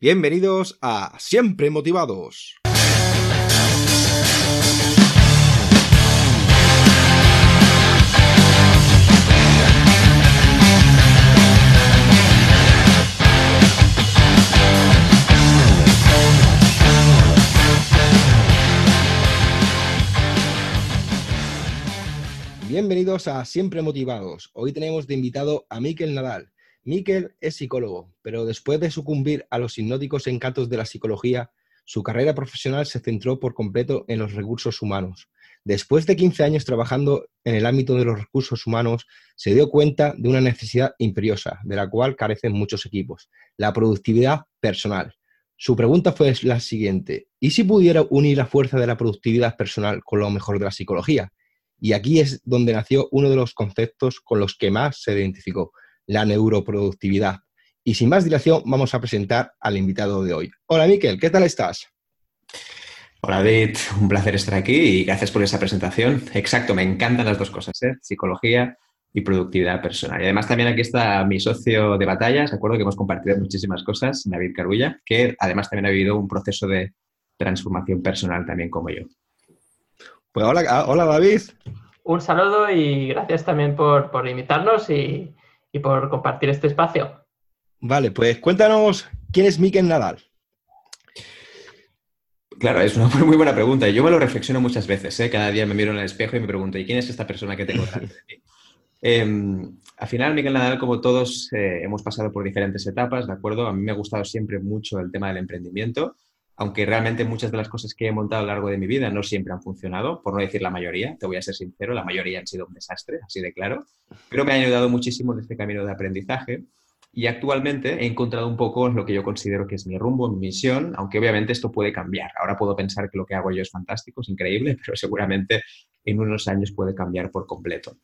Bienvenidos a Siempre Motivados. Bienvenidos a Siempre Motivados. Hoy tenemos de invitado a Miquel Nadal. Miquel es psicólogo, pero después de sucumbir a los hipnóticos encantos de la psicología, su carrera profesional se centró por completo en los recursos humanos. Después de 15 años trabajando en el ámbito de los recursos humanos, se dio cuenta de una necesidad imperiosa, de la cual carecen muchos equipos, la productividad personal. Su pregunta fue la siguiente, ¿y si pudiera unir la fuerza de la productividad personal con lo mejor de la psicología? Y aquí es donde nació uno de los conceptos con los que más se identificó, la neuroproductividad. Y sin más dilación, vamos a presentar al invitado de hoy. Hola, Miquel, ¿qué tal estás? Hola, David, un placer estar aquí y gracias por esa presentación. Exacto, me encantan las dos cosas, ¿eh? psicología y productividad personal. Y además también aquí está mi socio de batallas, ¿de acuerdo? Que hemos compartido muchísimas cosas, David Carulla, que además también ha vivido un proceso de transformación personal también como yo. Pues hola, hola David. Un saludo y gracias también por, por invitarnos y, y por compartir este espacio. Vale, pues cuéntanos quién es Miquel Nadal. Claro, es una muy buena pregunta. Yo me lo reflexiono muchas veces. ¿eh? Cada día me miro en el espejo y me pregunto, ¿y quién es esta persona que tengo delante de mí? Eh, al final, Miquel Nadal, como todos, eh, hemos pasado por diferentes etapas, ¿de acuerdo? A mí me ha gustado siempre mucho el tema del emprendimiento, aunque realmente muchas de las cosas que he montado a lo largo de mi vida no siempre han funcionado, por no decir la mayoría, te voy a ser sincero, la mayoría han sido un desastre, así de claro, pero me ha ayudado muchísimo en este camino de aprendizaje y actualmente he encontrado un poco lo que yo considero que es mi rumbo, mi misión, aunque obviamente esto puede cambiar. Ahora puedo pensar que lo que hago yo es fantástico, es increíble, pero seguramente en unos años puede cambiar por completo.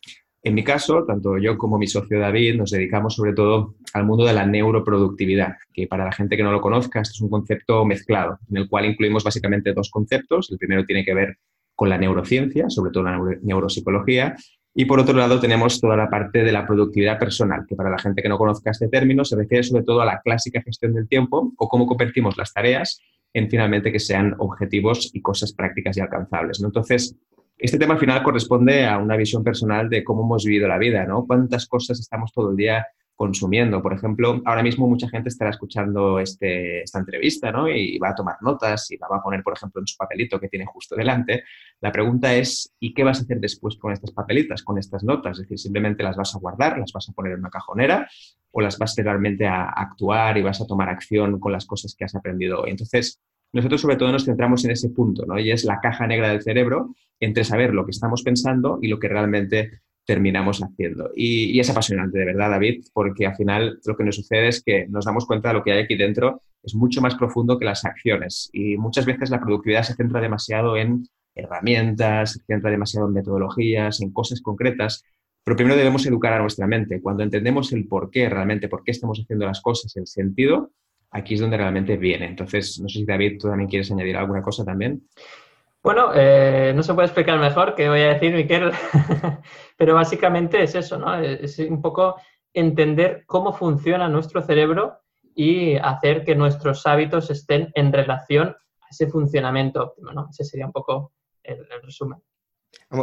En mi caso, tanto yo como mi socio David nos dedicamos sobre todo al mundo de la neuroproductividad, que para la gente que no lo conozca, esto es un concepto mezclado, en el cual incluimos básicamente dos conceptos. El primero tiene que ver con la neurociencia, sobre todo la neuropsicología, y por otro lado tenemos toda la parte de la productividad personal, que para la gente que no conozca este término se refiere sobre todo a la clásica gestión del tiempo o cómo convertimos las tareas en finalmente que sean objetivos y cosas prácticas y alcanzables. Entonces, este tema al final corresponde a una visión personal de cómo hemos vivido la vida, ¿no? Cuántas cosas estamos todo el día consumiendo. Por ejemplo, ahora mismo mucha gente estará escuchando este, esta entrevista ¿no? y va a tomar notas y la va a poner, por ejemplo, en su papelito que tiene justo delante. La pregunta es, ¿y qué vas a hacer después con estas papelitas, con estas notas? Es decir, simplemente las vas a guardar, las vas a poner en una cajonera o las vas realmente a actuar y vas a tomar acción con las cosas que has aprendido hoy. Entonces, nosotros sobre todo nos centramos en ese punto, ¿no? Y es la caja negra del cerebro entre saber lo que estamos pensando y lo que realmente terminamos haciendo. Y, es apasionante, de verdad, David, porque al final lo que nos sucede es que nos damos cuenta de lo que hay aquí dentro es mucho más profundo que las acciones. Y muchas veces la productividad se centra demasiado en herramientas, se centra demasiado en metodologías, en cosas concretas. Pero primero debemos educar a nuestra mente. Cuando entendemos el por qué realmente, por qué estamos haciendo las cosas, el sentido, aquí es donde realmente viene. Entonces, no sé si David, tú también quieres añadir alguna cosa también. Bueno, eh, no se puede explicar mejor que voy a decir, Miquel, pero básicamente es eso, ¿no? Es un poco entender cómo funciona nuestro cerebro y hacer que nuestros hábitos estén en relación a ese funcionamiento óptimo, ¿no? Ese sería un poco el, resumen.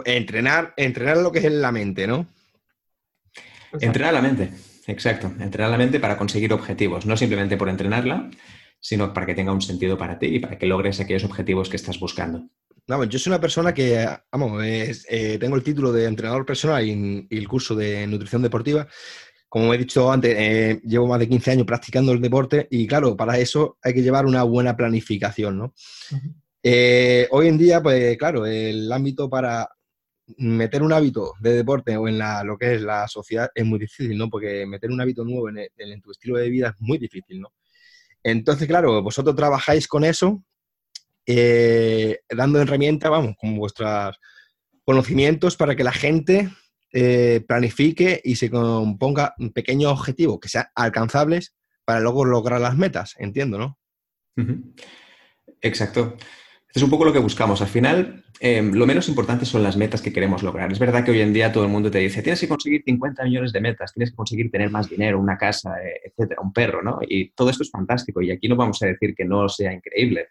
entrenar, entrenar lo que es en la mente, ¿no? Entrenar la mente, exacto. Entrenar la mente para conseguir objetivos, no simplemente por entrenarla, sino para que tenga un sentido para ti y para que logres aquellos objetivos que estás buscando yo soy una persona que, vamos, eh, tengo el título de entrenador personal y, el curso de nutrición deportiva. Como he dicho antes, eh, llevo más de 15 años practicando el deporte y claro, para eso hay que llevar una buena planificación, ¿no? Eh, hoy en día, pues claro, el ámbito para meter un hábito de deporte o en la, lo que es la sociedad es muy difícil, ¿no? Porque meter un hábito nuevo en, en tu estilo de vida es muy difícil, ¿no? Entonces, claro, vosotros trabajáis con eso eh, dando herramientas, vamos, con vuestros conocimientos para que la gente eh, planifique y se componga pequeños objetivos que sean alcanzables para luego lograr las metas, entiendo, ¿no? Exacto. Es un poco lo que buscamos. Al final, em, lo menos importante son las metas que queremos lograr. Es verdad que hoy en día todo el mundo te dice, tienes que conseguir 50 millones de metas, tienes que conseguir tener más dinero, una casa, eh, etcétera, un perro, ¿no? Y todo esto es fantástico y aquí no vamos a decir que no sea increíble.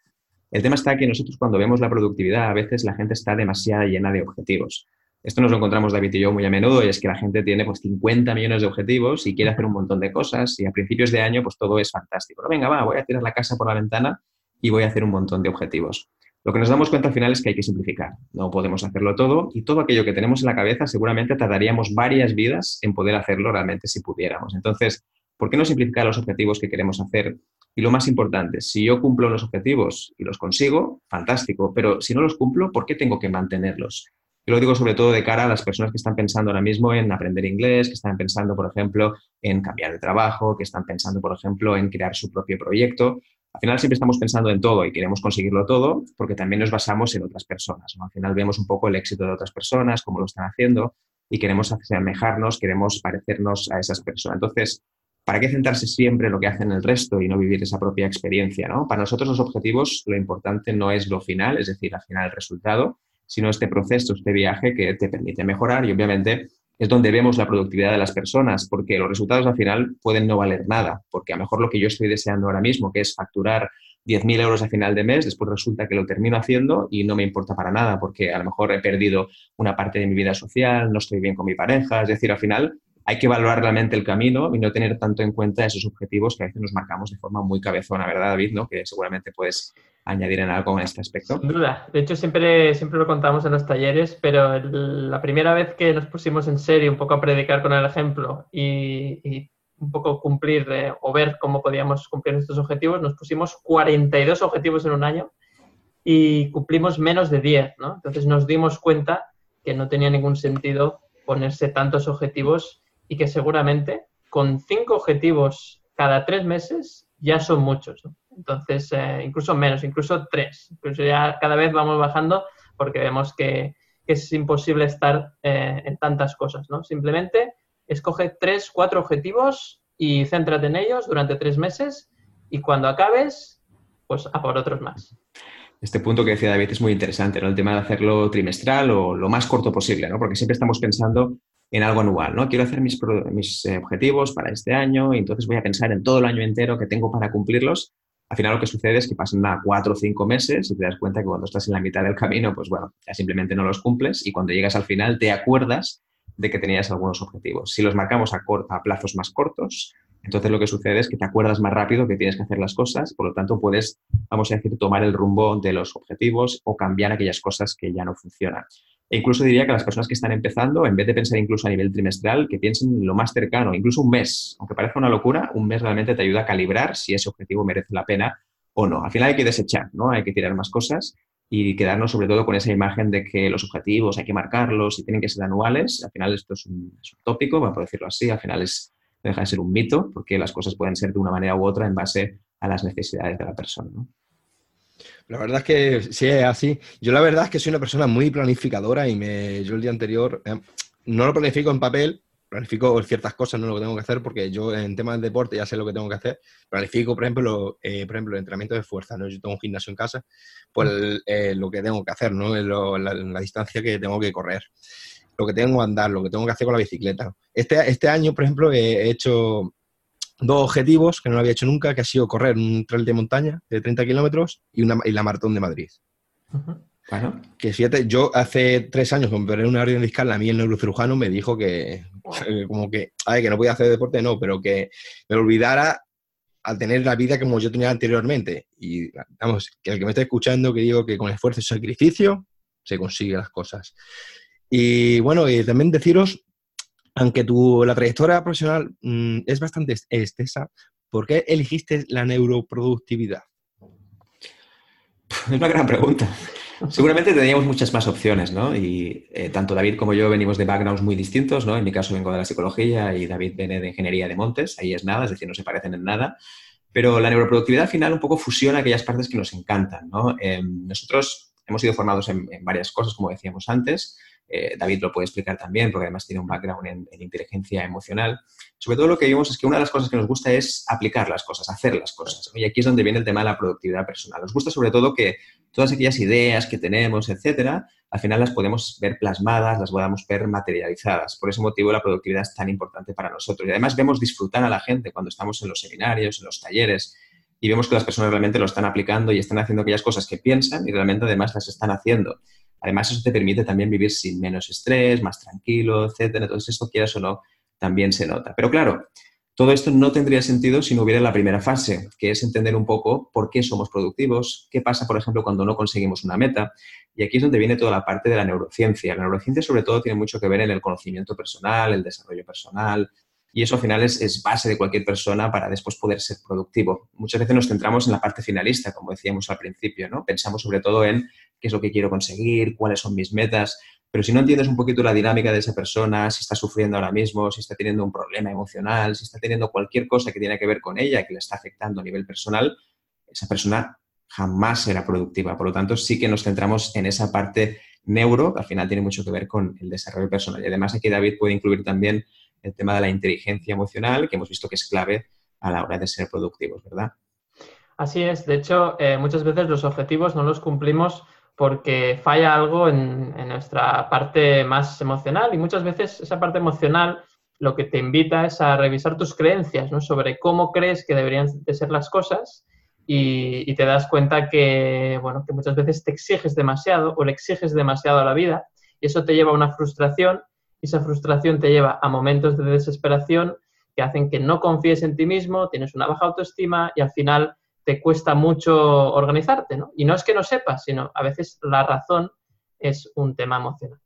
El tema está que nosotros cuando vemos la productividad, a veces la gente está demasiado llena de objetivos. Esto nos lo encontramos David y yo muy a menudo y es que la gente tiene pues 50 millones de objetivos y quiere hacer un montón de cosas y a principios de año pues todo es fantástico. Venga, va, voy a tirar la casa por la ventana y voy a hacer un montón de objetivos. Lo que nos damos cuenta al final es que hay que simplificar. No podemos hacerlo todo y todo aquello que tenemos en la cabeza seguramente tardaríamos varias vidas en poder hacerlo realmente si pudiéramos. Entonces, ¿por qué no simplificar los objetivos que queremos hacer? Y lo más importante, si yo cumplo los objetivos y los consigo, fantástico, pero si no los cumplo, ¿por qué tengo que mantenerlos? Y lo digo sobre todo de cara a las personas que están pensando ahora mismo en aprender inglés, que están pensando, por ejemplo, en cambiar de trabajo, que están pensando, por ejemplo, en crear su propio proyecto. Al final siempre estamos pensando en todo y queremos conseguirlo todo porque también nos basamos en otras personas. Al final vemos un poco el éxito de otras personas, cómo lo están haciendo y queremos asemejarnos, queremos parecernos a esas personas. Entonces, ¿para qué centrarse siempre en lo que hacen el resto y no vivir esa propia experiencia? ¿no? Para nosotros los objetivos lo importante no es lo final, es decir, al final el resultado, sino este proceso, este viaje que te permite mejorar y obviamente es donde vemos la productividad de las personas, porque los resultados al final pueden no valer nada, porque a lo mejor lo que yo estoy deseando ahora mismo, que es facturar 10.000 euros a final de mes, después resulta que lo termino haciendo y no me importa para nada, porque a lo mejor he perdido una parte de mi vida social, no estoy bien con mi pareja, es decir, al final hay que valorar realmente el camino y no tener tanto en cuenta esos objetivos que a veces nos marcamos de forma muy cabezona, ¿verdad, David? ¿no? Que seguramente puedes añadir en algo en este aspecto. Sin duda. De hecho, siempre, siempre lo contamos en los talleres, pero la primera vez que nos pusimos en serio un poco a predicar con el ejemplo y, un poco cumplir eh, o ver cómo podíamos cumplir estos objetivos, nos pusimos 42 objetivos en un año y cumplimos menos de 10, ¿no? Entonces nos dimos cuenta que no tenía ningún sentido ponerse tantos objetivos y que seguramente con cinco objetivos cada tres meses ya son muchos. ¿no? Entonces, eh, incluso menos, incluso tres. Incluso ya cada vez vamos bajando porque vemos que, es imposible estar eh, en tantas cosas, ¿no? Simplemente escoge tres, cuatro objetivos y céntrate en ellos durante tres meses y cuando acabes, pues a por otros más. Este punto que decía David es muy interesante, ¿no? El tema de hacerlo trimestral o lo más corto posible, ¿no? Porque siempre estamos pensando en algo anual, ¿no? Quiero hacer mis, mis eh, objetivos para este año y entonces voy a pensar en todo el año entero que tengo para cumplirlos al final lo que sucede es que pasan a cuatro o cinco meses y te das cuenta que cuando estás en la mitad del camino, pues bueno, ya simplemente no los cumples y cuando llegas al final te acuerdas de que tenías algunos objetivos. Si los marcamos a, a plazos más cortos, entonces lo que sucede es que te acuerdas más rápido que tienes que hacer las cosas, por lo tanto puedes, vamos a decir, tomar el rumbo de los objetivos o cambiar aquellas cosas que ya no funcionan. E incluso diría que las personas que están empezando, en vez de pensar incluso a nivel trimestral, que piensen lo más cercano, incluso un mes. Aunque parezca una locura, un mes realmente te ayuda a calibrar si ese objetivo merece la pena o no. Al final hay que desechar, ¿no? Hay que tirar más cosas y quedarnos sobre todo con esa imagen de que los objetivos hay que marcarlos y tienen que ser anuales. Al final esto es un, tópico, vamos a decirlo así, al final es, deja de ser un mito porque las cosas pueden ser de una manera u otra en base a las necesidades de la persona. La verdad es que sí es así. Yo la verdad es que soy una persona muy planificadora y me, yo el día anterior eh, no lo planifico en papel, planifico ciertas cosas, no lo que tengo que hacer, porque yo en temas de deporte ya sé lo que tengo que hacer. Planifico, por ejemplo, eh, por ejemplo el entrenamiento de fuerza, ¿no? Yo tengo un gimnasio en casa, pues eh, lo que tengo que hacer, ¿no? la, la, distancia que tengo que correr, lo que tengo que andar, lo que tengo que hacer con la bicicleta. Este, este año, por ejemplo, he hecho dos objetivos que no lo había hecho nunca, que ha sido correr un trail de montaña de 30 kilómetros y, una, y la maratón de Madrid. Bueno. Que fíjate, yo hace tres años con perder una orden discal, a mí el neurocirujano me dijo que, como que, ay, que no podía hacer deporte, no, pero que me olvidara al tener la vida como yo tenía anteriormente. Y vamos, que el que me está escuchando, que digo que con esfuerzo y sacrificio se consiguen las cosas. Y bueno, y también deciros aunque tu, la trayectoria profesional mm, es bastante extensa, ¿por qué elegiste la neuroproductividad? Es una gran pregunta. Seguramente teníamos muchas más opciones, ¿no? Y eh, tanto David como yo venimos de backgrounds muy distintos, ¿no? En mi caso vengo de la psicología y David viene de ingeniería de montes, ahí es nada, es decir, no se parecen en nada. Pero la neuroproductividad al final un poco fusiona aquellas partes que nos encantan, ¿no? Em, nosotros hemos sido formados en, en, varias cosas, como decíamos antes, eh, David lo puede explicar también, porque además tiene un background en, inteligencia emocional. Sobre todo lo que vimos es que una de las cosas que nos gusta es aplicar las cosas, hacer las cosas. Y aquí es donde viene el tema de la productividad personal. Nos gusta sobre todo que todas aquellas ideas que tenemos, etcétera, al final las podemos ver plasmadas, las podamos ver materializadas. Por ese motivo la productividad es tan importante para nosotros. Y además vemos disfrutar a la gente cuando estamos en los seminarios, en los talleres, y vemos que las personas realmente lo están aplicando y están haciendo aquellas cosas que piensan y realmente además las están haciendo. Además, eso te permite también vivir sin menos estrés, más tranquilo, etcétera. Entonces, esto, quieras o no, también se nota. Pero claro, todo esto no tendría sentido si no hubiera la primera fase, que es entender un poco por qué somos productivos, qué pasa, por ejemplo, cuando no conseguimos una meta. Y aquí es donde viene toda la parte de la neurociencia. La neurociencia, sobre todo, tiene mucho que ver en el conocimiento personal, el desarrollo personal, y eso al final es, base de cualquier persona para después poder ser productivo. Muchas veces nos centramos en la parte finalista, como decíamos al principio, ¿no? Pensamos sobre todo en qué es lo que quiero conseguir, cuáles son mis metas, pero si no entiendes un poquito la dinámica de esa persona, si está sufriendo ahora mismo, si está teniendo un problema emocional, si está teniendo cualquier cosa que tiene que ver con ella, que le está afectando a nivel personal, esa persona jamás será productiva. Por lo tanto, sí que nos centramos en esa parte neuro, que al final tiene mucho que ver con el desarrollo personal. Y además aquí David puede incluir también el tema de la inteligencia emocional, que hemos visto que es clave a la hora de ser productivos, ¿verdad? Así es. De hecho, eh, muchas veces los objetivos no los cumplimos porque falla algo en, nuestra parte más emocional y muchas veces esa parte emocional lo que te invita es a revisar tus creencias ¿no? sobre cómo crees que deberían de ser las cosas y, y, te das cuenta que, bueno, que muchas veces te exiges demasiado o le exiges demasiado a la vida y eso te lleva a una frustración esa frustración te lleva a momentos de desesperación que hacen que no confíes en ti mismo, tienes una baja autoestima y al final te cuesta mucho organizarte, ¿no? Y no es que no sepas, sino a veces la razón es un tema emocional.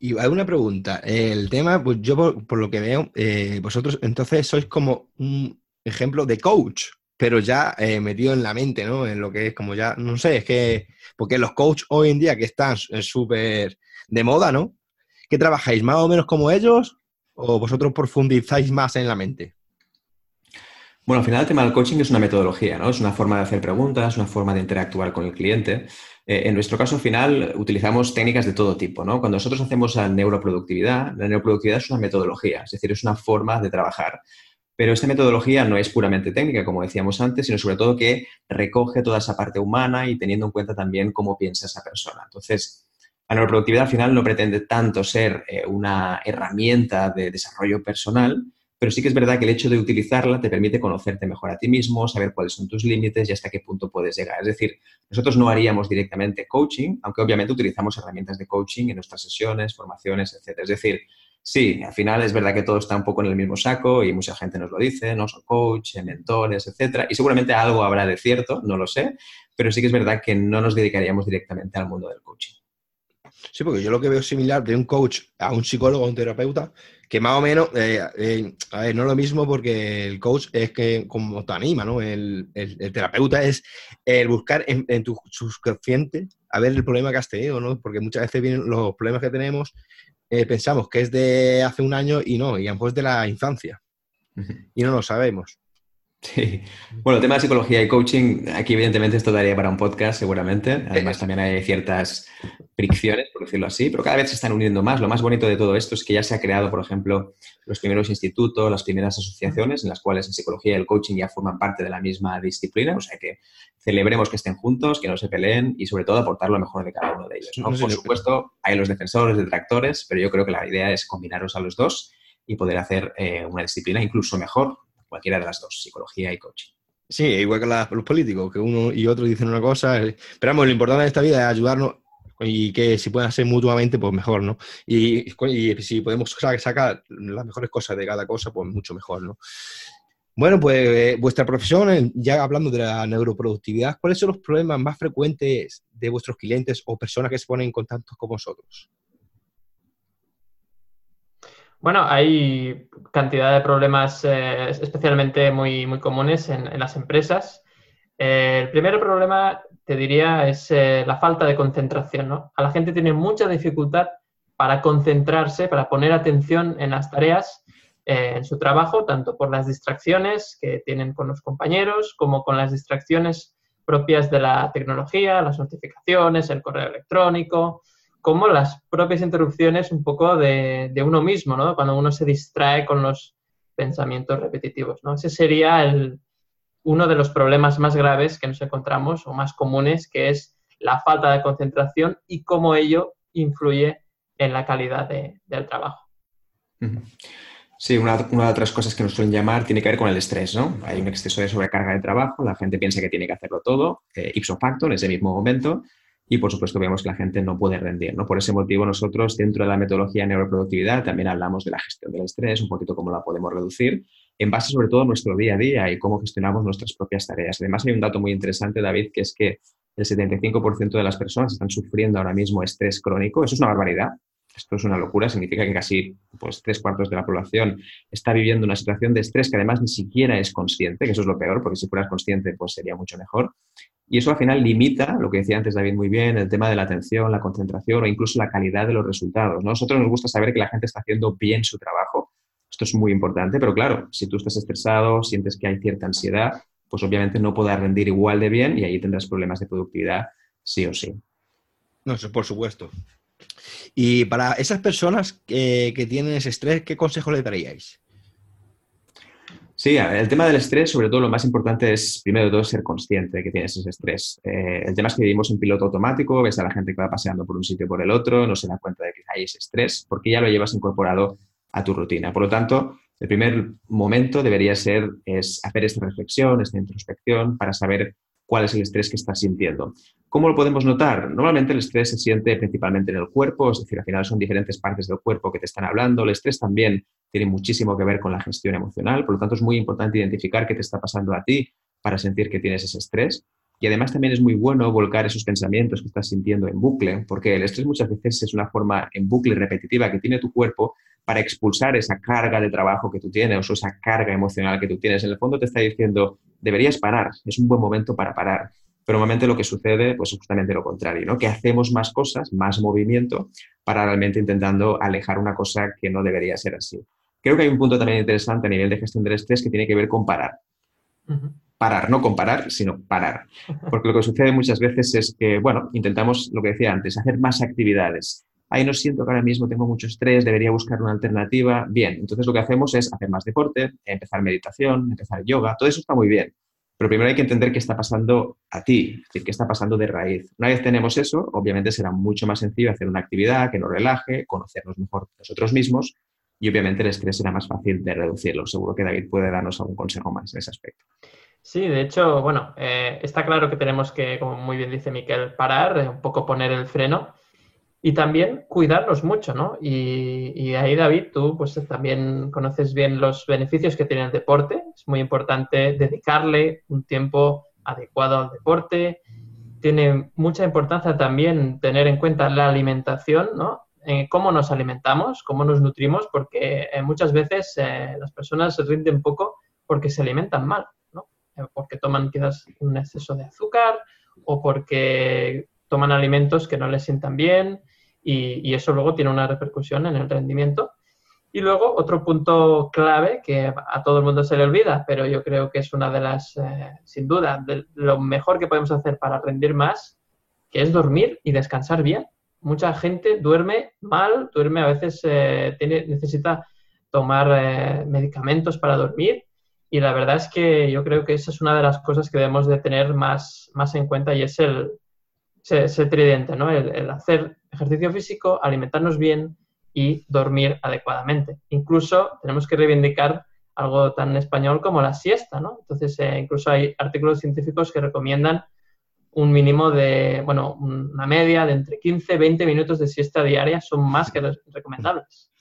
Y hay una pregunta. El tema, pues yo por, lo que veo, eh, vosotros entonces sois como un ejemplo de coach, pero ya eh, metido en la mente, ¿no? En lo que es como ya, no sé, es que, porque los coaches hoy en día que están súper de moda, ¿no? ¿Qué trabajáis? ¿Más o menos como ellos? ¿O vosotros profundizáis más en la mente? Bueno, al final el tema del coaching es una metodología, ¿no? Es una forma de hacer preguntas, una forma de interactuar con el cliente. Eh, en nuestro caso, al final, utilizamos técnicas de todo tipo, ¿no? Cuando nosotros hacemos la neuroproductividad, la neuroproductividad es una metodología, es decir, es una forma de trabajar. Pero esta metodología no es puramente técnica, como decíamos antes, sino sobre todo que recoge toda esa parte humana y teniendo en cuenta también cómo piensa esa persona. Entonces, la neuroproductividad al final no pretende tanto ser eh, una herramienta de desarrollo personal, pero sí que es verdad que el hecho de utilizarla te permite conocerte mejor a ti mismo, saber cuáles son tus límites y hasta qué punto puedes llegar. Es decir, nosotros no haríamos directamente coaching, aunque obviamente utilizamos herramientas de coaching en nuestras sesiones, formaciones, etc. Es decir, sí, al final es verdad que todo está un poco en el mismo saco y mucha gente nos lo dice, no son coach, mentores, etc. Y seguramente algo habrá de cierto, no lo sé, pero sí que es verdad que no nos dedicaríamos directamente al mundo del coaching. Sí, porque yo lo que veo similar de un coach a un psicólogo, a un terapeuta, que más o menos, eh, eh, a ver, no es lo mismo porque el coach es que como te anima, ¿no? El, terapeuta es el buscar en, tu subconsciente a ver el problema que has tenido, ¿no? Porque muchas veces vienen los problemas que tenemos, eh, pensamos que es de hace un año y no, y a lo mejor es de la infancia. Y no lo sabemos. Sí. Bueno, el tema de psicología y coaching, aquí evidentemente esto daría para un podcast seguramente. Además también hay ciertas fricciones, por decirlo así, pero cada vez se están uniendo más. Lo más bonito de todo esto es que ya se ha creado, por ejemplo, los primeros institutos, las primeras asociaciones en las cuales la psicología y el coaching ya forman parte de la misma disciplina. O sea que celebremos que estén juntos, que no se peleen y sobre todo aportar lo mejor de cada uno de ellos. Por supuesto, hay los defensores, detractores, pero yo creo que la idea es combinarlos a los dos y poder hacer eh, una disciplina incluso mejor cualquiera de las dos, psicología y coaching. Sí, igual que los políticos, que uno y otro dicen una cosa. Eh, pero vamos, lo importante de esta vida es ayudarnos y que si pueden hacer mutuamente, pues mejor, ¿no? Y, si podemos sacar las mejores cosas de cada cosa, pues mucho mejor, ¿no? Bueno, pues eh, vuestra profesión, eh, ya hablando de la neuroproductividad, ¿cuáles son los problemas más frecuentes de vuestros clientes o personas que se ponen en contacto con vosotros? Bueno, hay cantidad de problemas eh, especialmente muy, muy comunes en, las empresas. Eh, el primer problema, te diría, es eh, la falta de concentración. ¿no? A la gente tiene mucha dificultad para concentrarse, para poner atención en las tareas, en su trabajo, tanto por las distracciones que tienen con los compañeros, como con las distracciones propias de la tecnología, las notificaciones, el correo electrónico, como las propias interrupciones un poco de, uno mismo, ¿no? Cuando uno se distrae con los pensamientos repetitivos, ¿no? Ese sería el, uno de los problemas más graves que nos encontramos o más comunes, que es la falta de concentración y cómo ello influye en la calidad del trabajo. Sí, una, de las otras cosas que nos suelen llamar tiene que ver con el estrés, ¿no? Hay un exceso de sobrecarga de trabajo, la gente piensa que tiene que hacerlo todo, eh, ipso facto, en ese mismo momento, y por supuesto vemos que la gente no puede rendir, ¿no? Por ese motivo nosotros dentro de la metodología de neuroproductividad también hablamos de la gestión del estrés, un poquito cómo la podemos reducir, en base sobre todo a nuestro día a día y cómo gestionamos nuestras propias tareas. Además hay un dato muy interesante, David, que es que el 75% de las personas están sufriendo ahora mismo estrés crónico. Eso es una barbaridad. Esto es una locura, significa que casi pues, tres cuartos de la población está viviendo una situación de estrés que además ni siquiera es consciente, que eso es lo peor, porque si fueras consciente pues sería mucho mejor. Y eso al final limita, lo que decía antes David muy bien, el tema de la atención, la concentración o incluso la calidad de los resultados. Nosotros nos gusta saber que la gente está haciendo bien su trabajo. Esto es muy importante, pero claro, si tú estás estresado, sientes que hay cierta ansiedad, pues obviamente no podrás rendir igual de bien y ahí tendrás problemas de productividad sí o sí. No, eso por supuesto. Y para esas personas que, tienen ese estrés, ¿qué consejo le daríais? Sí, el tema del estrés, sobre todo lo más importante es, primero de todo, ser consciente de que tienes ese estrés. Eh, el tema es que vivimos en piloto automático, ves a la gente que va paseando por un sitio y por el otro, no se da cuenta de que hay ese estrés, porque ya lo llevas incorporado a tu rutina. Por lo tanto, el primer momento debería ser es hacer esta reflexión, esta introspección, para saber cuál es el estrés que estás sintiendo. ¿Cómo lo podemos notar? Normalmente el estrés se siente principalmente en el cuerpo, es decir, al final son diferentes partes del cuerpo que te están hablando. El estrés también tiene muchísimo que ver con la gestión emocional, por lo tanto es muy importante identificar qué te está pasando a ti para sentir que tienes ese estrés. Y además también es muy bueno volcar esos pensamientos que estás sintiendo en bucle, porque el estrés muchas veces es una forma en bucle repetitiva que tiene tu cuerpo para expulsar esa carga de trabajo que tú tienes o esa carga emocional que tú tienes. En el fondo te está diciendo, deberías parar, es un buen momento para parar. Pero normalmente lo que sucede pues es justamente lo contrario, ¿no? que hacemos más cosas, más movimiento, para realmente intentando alejar una cosa que no debería ser así. Creo que hay un punto también interesante a nivel de gestión del estrés que tiene que ver con parar. Parar, no comparar, sino parar. Porque lo que sucede muchas veces es que, bueno, intentamos, lo que decía antes, hacer más actividades, ahí no siento que ahora mismo tengo mucho estrés, debería buscar una alternativa. Bien, entonces lo que hacemos es hacer más deporte, empezar meditación, empezar yoga, todo eso está muy bien. Pero primero hay que entender qué está pasando a ti, es decir, qué está pasando de raíz. Una vez tenemos eso, obviamente será mucho más sencillo hacer una actividad que nos relaje, conocernos mejor nosotros mismos y obviamente el estrés será más fácil de reducirlo. Seguro que David puede darnos algún consejo más en ese aspecto. Sí, de hecho, bueno, eh, está claro que tenemos que, como muy bien dice Miquel, parar, un poco poner el freno y también cuidarlos mucho, ¿no? Y, ahí, David, tú pues también conoces bien los beneficios que tiene el deporte. Es muy importante dedicarle un tiempo adecuado al deporte. Tiene mucha importancia también tener en cuenta la alimentación, ¿no? cómo nos alimentamos, cómo nos nutrimos, porque eh, muchas veces eh, las personas se rinden poco porque se alimentan mal, ¿no? Eh, porque toman quizás un exceso de azúcar o porque toman alimentos que no les sientan bien y, eso luego tiene una repercusión en el rendimiento. Y luego otro punto clave que a todo el mundo se le olvida, pero yo creo que es una de las, eh, sin duda, lo mejor que podemos hacer para rendir más, que es dormir y descansar bien. Mucha gente duerme mal, duerme a veces, eh, tiene, necesita tomar eh, medicamentos para dormir y la verdad es que yo creo que esa es una de las cosas que debemos de tener más, más en cuenta y es el, ese, tridente, ¿no? El, hacer ejercicio físico, alimentarnos bien y dormir adecuadamente. Incluso tenemos que reivindicar algo tan español como la siesta, ¿no? Entonces, eh, incluso hay artículos científicos que recomiendan un mínimo de, bueno, una media de entre 15 y 20 minutos de siesta diaria son más que recomendables.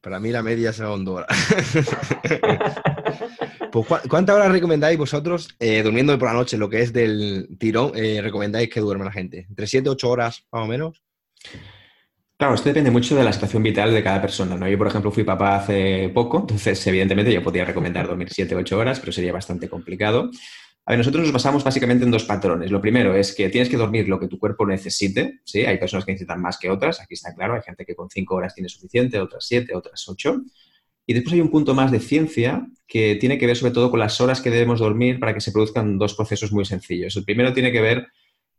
Para mí la media es dos horas. pues, ¿Cuántas horas recomendáis vosotros, eh, durmiendo por la noche, lo que es del tirón, eh, recomendáis que duerme la gente? ¿Entre 7 8 horas más o menos? Claro, esto depende mucho de la situación vital de cada persona. Yo, por ejemplo, fui papá hace poco, entonces, evidentemente, yo podría recomendar dormir 7 8 horas, pero sería bastante complicado. Nosotros nos basamos básicamente en dos patrones. Lo primero es que tienes que dormir lo que tu cuerpo necesite, ¿sí? Hay personas que necesitan más que otras, aquí está claro, hay gente que con cinco horas tiene suficiente, otras siete, otras ocho. Y después hay un punto más de ciencia que tiene que ver sobre todo con las horas que debemos dormir para que se produzcan dos procesos muy sencillos. El primero tiene que ver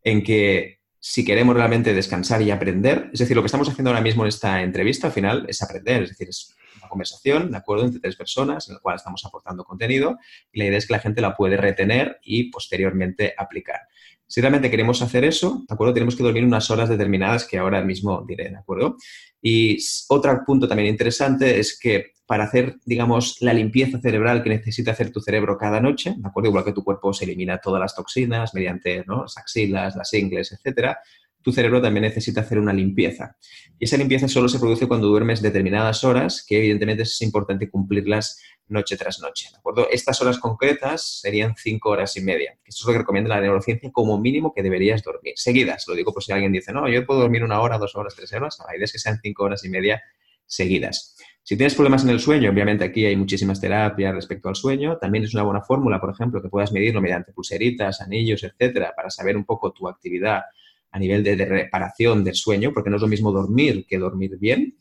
en que si queremos realmente descansar y aprender. Es decir, lo que estamos haciendo ahora mismo en esta entrevista al final es aprender, es decir, es una conversación, ¿de acuerdo?, entre tres personas en la cual estamos aportando contenido y la idea es que la gente la puede retener y posteriormente aplicar. Si realmente queremos hacer eso, ¿de acuerdo? Tenemos que dormir unas horas determinadas que ahora mismo diré, ¿de acuerdo? Y otro punto también interesante es que para hacer, digamos, la limpieza cerebral que necesita hacer tu cerebro cada noche, ¿de acuerdo? Igual que tu cuerpo se elimina todas las toxinas mediante ¿no? las axilas, las ingles, etcétera, tu cerebro también necesita hacer una limpieza. Y esa limpieza solo se produce cuando duermes determinadas horas, que evidentemente es importante cumplirlas noche tras noche. ¿de acuerdo? Estas horas concretas serían cinco horas y media. Esto es lo que recomienda la neurociencia como mínimo que deberías dormir. Seguidas, lo digo por si alguien dice, no, yo puedo dormir una hora, dos horas, tres horas. La idea es que sean cinco horas y media seguidas. Si tienes problemas en el sueño, obviamente aquí hay muchísimas terapias respecto al sueño. También es una buena fórmula, por ejemplo, que puedas medirlo mediante pulseritas, anillos, etcétera, para saber un poco tu actividad a nivel de, de reparación del sueño, porque no es lo mismo dormir que dormir bien.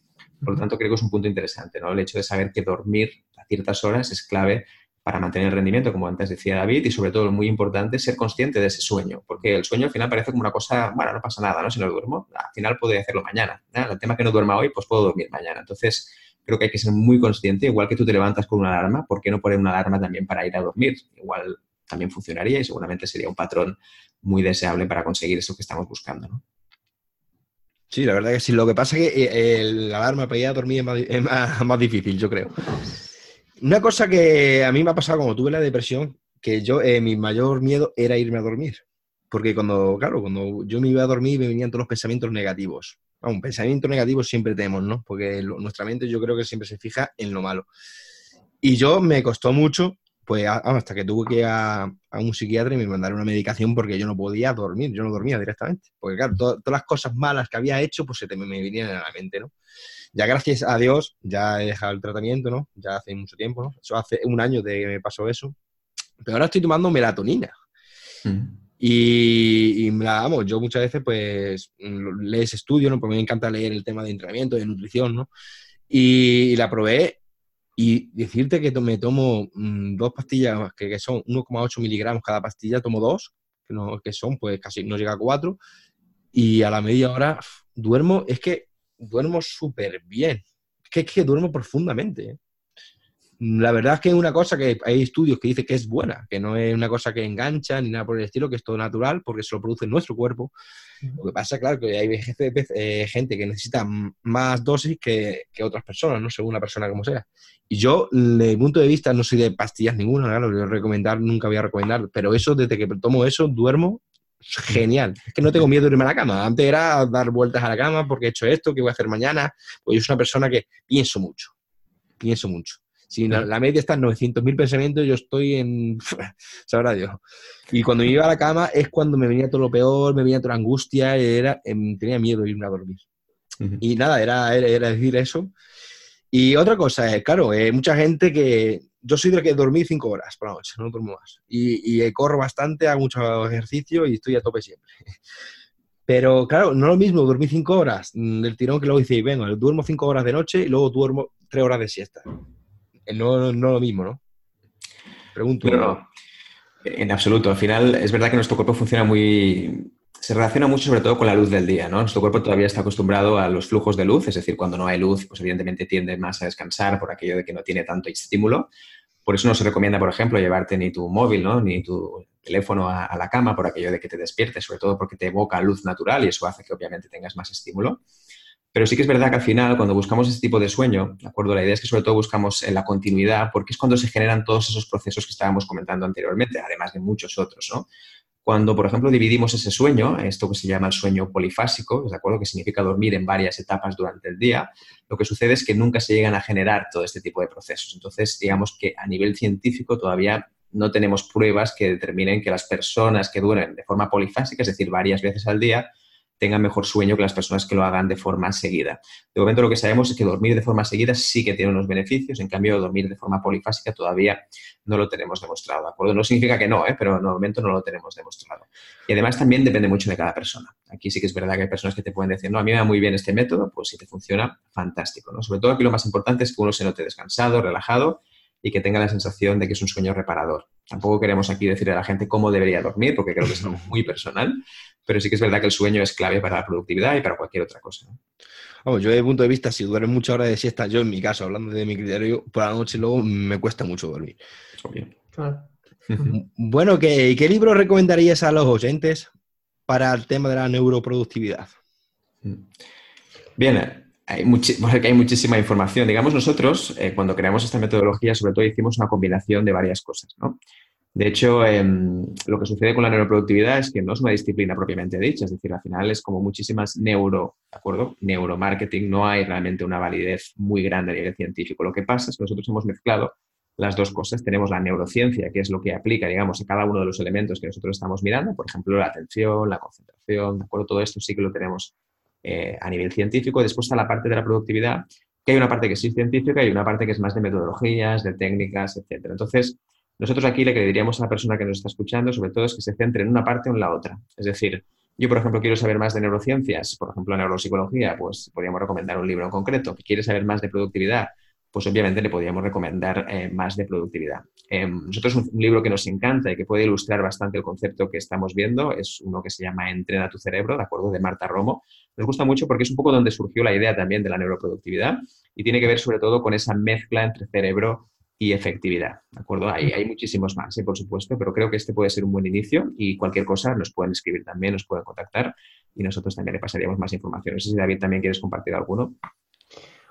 Por lo tanto, creo que es un punto interesante, ¿no? El hecho de saber que dormir ciertas horas es clave para mantener el rendimiento, como antes decía David, y sobre todo, muy importante, ser consciente de ese sueño, porque el sueño al final parece como una cosa, bueno, no pasa nada, ¿no? Si no duermo, al final puedo hacerlo mañana. El tema que no duerma hoy, pues puedo dormir mañana. Entonces, creo que hay que ser muy consciente, igual que tú te levantas con una alarma, ¿por qué no poner una alarma también para ir a dormir? Igual también funcionaría y seguramente sería un patrón muy deseable para conseguir eso que estamos buscando, ¿no? Sí, la verdad que sí. Lo que pasa es que eh, el alarma para ir a dormir es más difícil, yo creo. Una cosa que a mí me ha pasado cuando tuve la depresión, que yo, eh, mi mayor miedo era irme a dormir. Porque cuando, claro, cuando yo me iba a dormir me venían todos los pensamientos negativos. Un pensamiento negativo siempre tenemos, ¿no? Porque nuestra mente yo creo que siempre se fija en lo malo. Y yo me costó mucho, pues hasta que tuve que ir a, un psiquiatra y me mandaron una medicación porque yo no podía dormir, yo no dormía directamente. Porque claro, todas las cosas malas que había hecho, pues se te, me, me venían a la mente, ¿no? Ya gracias a Dios, ya he dejado el tratamiento, ¿no? Ya hace mucho tiempo, ¿no? Eso hace un año de que me pasó eso. Pero ahora estoy tomando melatonina. Mm. Y, y vamos, yo muchas veces pues lees estudios, ¿no? Porque me encanta leer el tema de entrenamiento, de nutrición, ¿no? Y, la probé y decirte que me tomo mm, dos pastillas que, que son 1,8 miligramos cada pastilla, tomo dos, que, no, que son pues casi no llega a cuatro, y a la media hora duermo, es que duermo súper bien. Es que, es que duermo profundamente. ¿eh? La verdad es que es una cosa que hay estudios que dicen que es buena, que no es una cosa que engancha ni nada por el estilo, que es todo natural porque se lo produce nuestro cuerpo. Lo que pasa, claro, que hay eh, gente que necesita más dosis que, otras personas, ¿no? Según la persona como sea. Y yo, desde mi punto de vista, no soy de pastillas ninguna, claro, voy a recomendar, nunca voy a recomendar, pero eso, desde que tomo eso, duermo genial. Es que no tengo miedo de irme a la cama. Antes era dar vueltas a la cama porque he hecho esto, que voy a hacer mañana. Pues yo soy una persona que pienso mucho. Pienso mucho. Si la, media está en 900.000 pensamientos, yo estoy en... Sabrá Dios. Y cuando me iba a la cama es cuando me venía todo lo peor, me venía toda la angustia, era, em, tenía miedo de irme a dormir. Y nada, era, era, decir eso. Y otra cosa es, claro, eh, mucha gente que yo soy del que dormí cinco horas por la noche, no duermo más. Y, y corro bastante, hago mucho ejercicio y estoy a tope siempre. Pero claro, no es lo mismo dormir cinco horas del tirón que luego dice, venga, duermo cinco horas de noche y luego duermo tres horas de siesta. Eh, no, no, lo mismo, ¿no? Pregunto. no, en absoluto. Al final es verdad que nuestro cuerpo funciona muy, se relaciona mucho sobre todo con la luz del día, ¿no? Nuestro cuerpo todavía está acostumbrado a los flujos de luz, es decir, cuando no hay luz, pues evidentemente tiende más a descansar por aquello de que no tiene tanto estímulo. Por eso no se recomienda, por ejemplo, llevarte ni tu móvil, ¿no? Ni tu teléfono a, la cama por aquello de que te despiertes, sobre todo porque te evoca luz natural y eso hace que obviamente tengas más estímulo. Pero sí que es verdad que al final, cuando buscamos este tipo de sueño, ¿de acuerdo? La idea es que sobre todo buscamos en la continuidad, porque es cuando se generan todos esos procesos que estábamos comentando anteriormente, además de muchos otros, ¿no? Cuando, por ejemplo, dividimos ese sueño, esto que se llama el sueño polifásico, ¿de acuerdo? Que significa dormir en varias etapas durante el día, lo que sucede es que nunca se llegan a generar todo este tipo de procesos. Entonces, digamos que a nivel científico todavía no tenemos pruebas que determinen que las personas que duermen de forma polifásica, es decir, varias veces al día, tengan mejor sueño que las personas que lo hagan de forma seguida. De momento lo que sabemos es que dormir de forma seguida sí que tiene unos beneficios, en cambio dormir de forma polifásica todavía no lo tenemos demostrado, ¿de acuerdo? No significa que no, ¿eh? pero el momento no lo tenemos demostrado. Y además también depende mucho de cada persona. Aquí sí que es verdad que hay personas que te pueden decir, no, a mí me va muy bien este método, pues si te funciona, fantástico, ¿no? Sobre todo aquí lo más importante es que uno se note descansado, relajado y que tenga la sensación de que es un sueño reparador. Tampoco queremos aquí decirle a la gente cómo debería dormir, porque creo que es algo muy personal, pero sí que es verdad que el sueño es clave para la productividad y para cualquier otra cosa. Vamos, yo desde el punto de vista, si duermes muchas horas de siesta, yo en mi caso, hablando de mi criterio, por la noche luego me cuesta mucho dormir. Bueno, ¿qué, ¿qué libro recomendarías a los oyentes para el tema de la neuroproductividad? Bien, hay, hay muchísima información. Digamos, nosotros, eh, cuando creamos esta metodología, sobre todo hicimos una combinación de varias cosas. ¿no? De hecho, em, lo que sucede con la neuroproductividad es que no es una disciplina propiamente dicha, es decir, al final es como muchísimas neuro, ¿de acuerdo? Neuromarketing, no hay realmente una validez muy grande a nivel científico. Lo que pasa es que nosotros hemos mezclado las dos cosas. Tenemos la neurociencia, que es lo que aplica, digamos, a cada uno de los elementos que nosotros estamos mirando, por ejemplo, la atención, la concentración, ¿de acuerdo? Todo esto sí que lo tenemos eh, a nivel científico. Después está la parte de la productividad, que hay una parte que sí es científica y una parte que es más de metodologías, de técnicas, etc. Entonces, nosotros aquí le que diríamos a la persona que nos está escuchando, sobre todo, es que se centre en una parte o en la otra. Es decir, yo, por ejemplo, quiero saber más de neurociencias, por ejemplo, neuropsicología, pues podríamos recomendar un libro en concreto. ¿Quiere saber más de productividad? Pues obviamente le podríamos recomendar eh, más de productividad. Eh, nosotros un, libro que nos encanta y que puede ilustrar bastante el concepto que estamos viendo es uno que se llama Entrena tu cerebro, ¿de acuerdo? De Marta Romo. Nos gusta mucho porque es un poco donde surgió la idea también de la neuroproductividad y tiene que ver sobre todo con esa mezcla entre cerebro y efectividad, ¿de acuerdo? Hay, hay muchísimos más, ¿eh? por supuesto, pero creo que este puede ser un buen inicio y cualquier cosa nos pueden escribir también, nos pueden contactar y nosotros también le pasaríamos más información. No sé si David también quieres compartir alguno.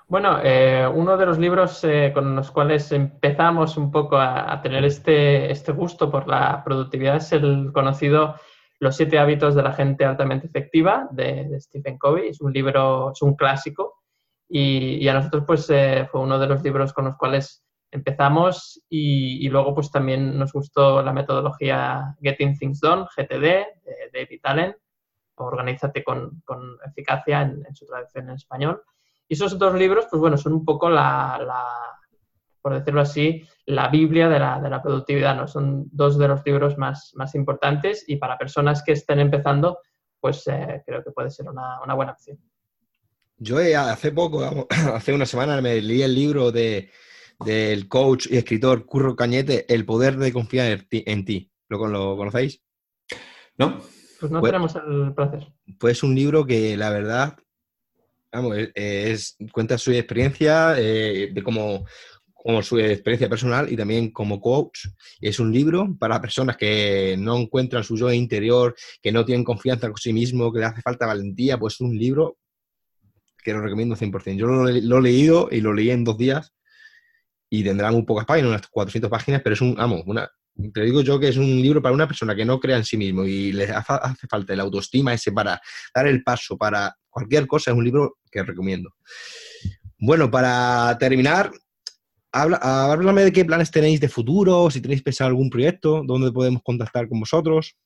Bueno, eh, uno de los libros eh, con los cuales empezamos un poco a, tener este, este, gusto por la productividad es el conocido Los siete hábitos de la gente altamente efectiva de, Stephen Covey. Es un libro, es un clásico y, a nosotros pues eh, fue uno de los libros con los cuales empezamos y, luego pues también nos gustó la metodología Getting Things Done, GTD, de David Allen, Organízate con, eficacia en su traducción en español. Y esos dos libros, pues bueno, son un poco la, por decirlo así, la Biblia de la, de la, productividad, ¿no? Son dos de los libros más, más importantes y para personas que estén empezando, pues eh, creo que puede ser una, una, buena opción. Yo hace poco, hace una semana, me leí el libro de, del coach y escritor Curro Cañete, El poder de confiar en ti. ¿Lo, lo conocéis? No. Pues no pues tenemos el placer. Pues un libro que la verdad vamos, es, cuenta su experiencia eh, de cómo, como su experiencia personal y también como coach. Es un libro para personas que no encuentran su yo interior, que no tienen confianza con sí mismo, que le hace falta valentía, pues es un libro que lo recomiendo 100%. Yo lo, he leído y lo leí en dos días y tendrá muy pocas páginas, unas 400 páginas, pero es un, vamos, una, te digo yo que es un libro para una persona que no crea en sí mismo y le hace, falta la autoestima ese para dar el paso, para cualquier cosa, es un libro que recomiendo. Bueno, para terminar, háblame de qué planes tenéis de futuro, si tenéis pensado algún proyecto, dónde podemos contactar con vosotros.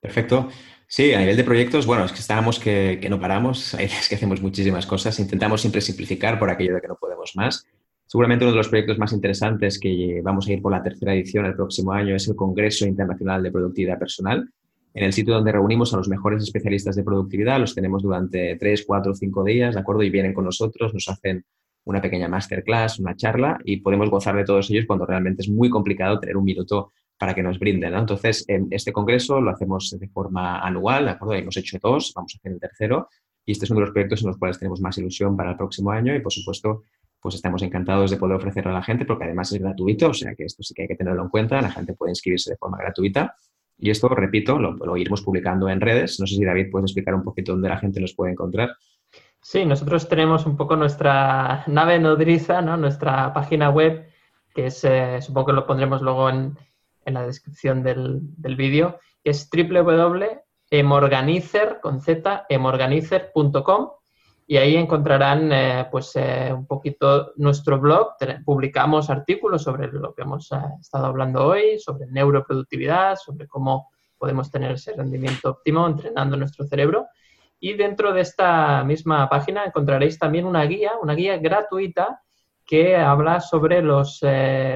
Perfecto. Sí, a nivel de proyectos, bueno, es que estábamos que, que no paramos, es que hacemos muchísimas cosas, intentamos siempre simplificar por aquello de que no podemos más. Seguramente uno de los proyectos más interesantes que vamos a ir por la tercera edición el próximo año es el Congreso Internacional de Productividad Personal, en el sitio donde reunimos a los mejores especialistas de productividad. Los tenemos durante tres, cuatro, cinco días, ¿de acuerdo? Y vienen con nosotros, nos hacen una pequeña masterclass, una charla y podemos gozar de todos ellos cuando realmente es muy complicado tener un minuto para que nos brinden. ¿no? Entonces, en este congreso lo hacemos de forma anual, ¿de acuerdo? Hemos hecho dos, vamos a hacer el tercero y este es uno de los proyectos en los cuales tenemos más ilusión para el próximo año y, por supuesto, pues estamos encantados de poder ofrecerlo a la gente porque además es gratuito, o sea que esto sí que hay que tenerlo en cuenta, la gente puede inscribirse de forma gratuita y esto, repito, lo, iremos publicando en redes. No sé si David puedes explicar un poquito dónde la gente nos puede encontrar. Sí, nosotros tenemos un poco nuestra nave nodriza, ¿no? nuestra página web, que es, eh, supongo que lo pondremos luego en, la descripción del, del vídeo, que es www.emorganizer.com y ahí encontrarán eh, pues eh, un poquito nuestro blog. Publicamos artículos sobre lo que hemos eh, estado hablando hoy, sobre neuroproductividad, sobre cómo podemos tener ese rendimiento óptimo entrenando nuestro cerebro. Y dentro de esta misma página encontraréis también una guía, una guía gratuita que habla sobre los,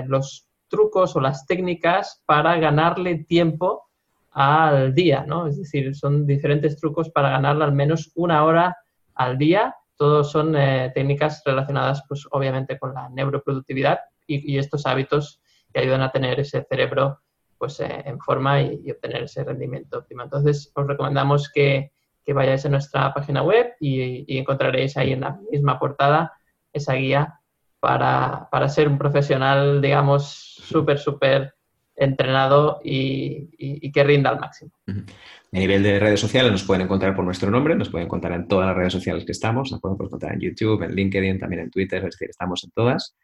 los trucos o las técnicas para ganarle tiempo al día, ¿no? Es decir, son diferentes trucos para ganarle al menos una hora al día. Todos son eh, técnicas relacionadas, pues obviamente, con la neuroproductividad y, estos hábitos que ayudan a tener ese cerebro pues, eh, en forma y, obtener ese rendimiento óptimo. Entonces, os recomendamos que, que vayáis a nuestra página web y, encontraréis ahí en la misma portada esa guía para, para ser un profesional, digamos, súper, súper entrenado y, que rinda al máximo. A nivel de redes sociales nos pueden encontrar por nuestro nombre, nos pueden encontrar en todas las redes sociales que estamos, nos pueden encontrar en YouTube, en LinkedIn, también en Twitter, es decir, estamos en todas.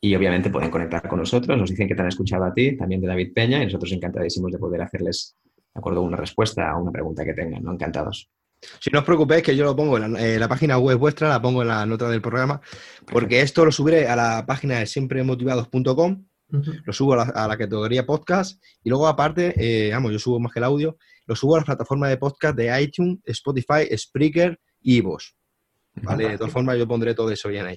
Y obviamente pueden conectar con nosotros, nos dicen que te han escuchado a ti, también de David Peña, y nosotros encantadísimos de poder hacerles, de acuerdo, una respuesta a una pregunta que tengan, ¿no? Encantados. Si no os preocupéis, que yo lo pongo en la, página web vuestra, la pongo en la nota del programa, porque esto lo subiré a la página de siempremotivados.com lo subo a la, categoría podcast y luego aparte, eh, vamos, yo subo más que el audio, lo subo a la plataforma de podcast de iTunes, Spotify, Spreaker y Vos. ¿Vale? De todas formas, yo pondré todo eso bien ahí.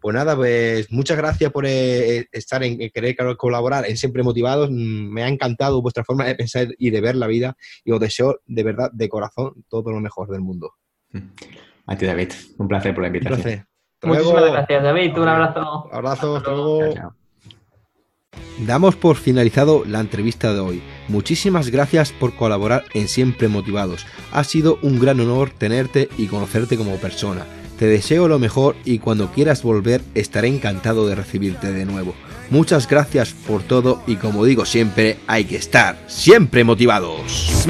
Pues nada, pues muchas gracias por eh, estar en querer colaborar en Siempre Motivados. Mm, me ha encantado vuestra forma de pensar y de ver la vida y os deseo de verdad, de corazón, todo lo mejor del mundo. A ti, David. Un placer por la invitación. Muchísimas gracias, David. Un abrazo. Abrazo, hasta luego. Damos por finalizado la entrevista de hoy. Muchísimas gracias por colaborar en Siempre Motivados. Ha sido un gran honor tenerte y conocerte como persona. Te deseo lo mejor y cuando quieras volver estaré encantado de recibirte de nuevo. Muchas gracias por todo y como digo siempre, hay que estar siempre motivados.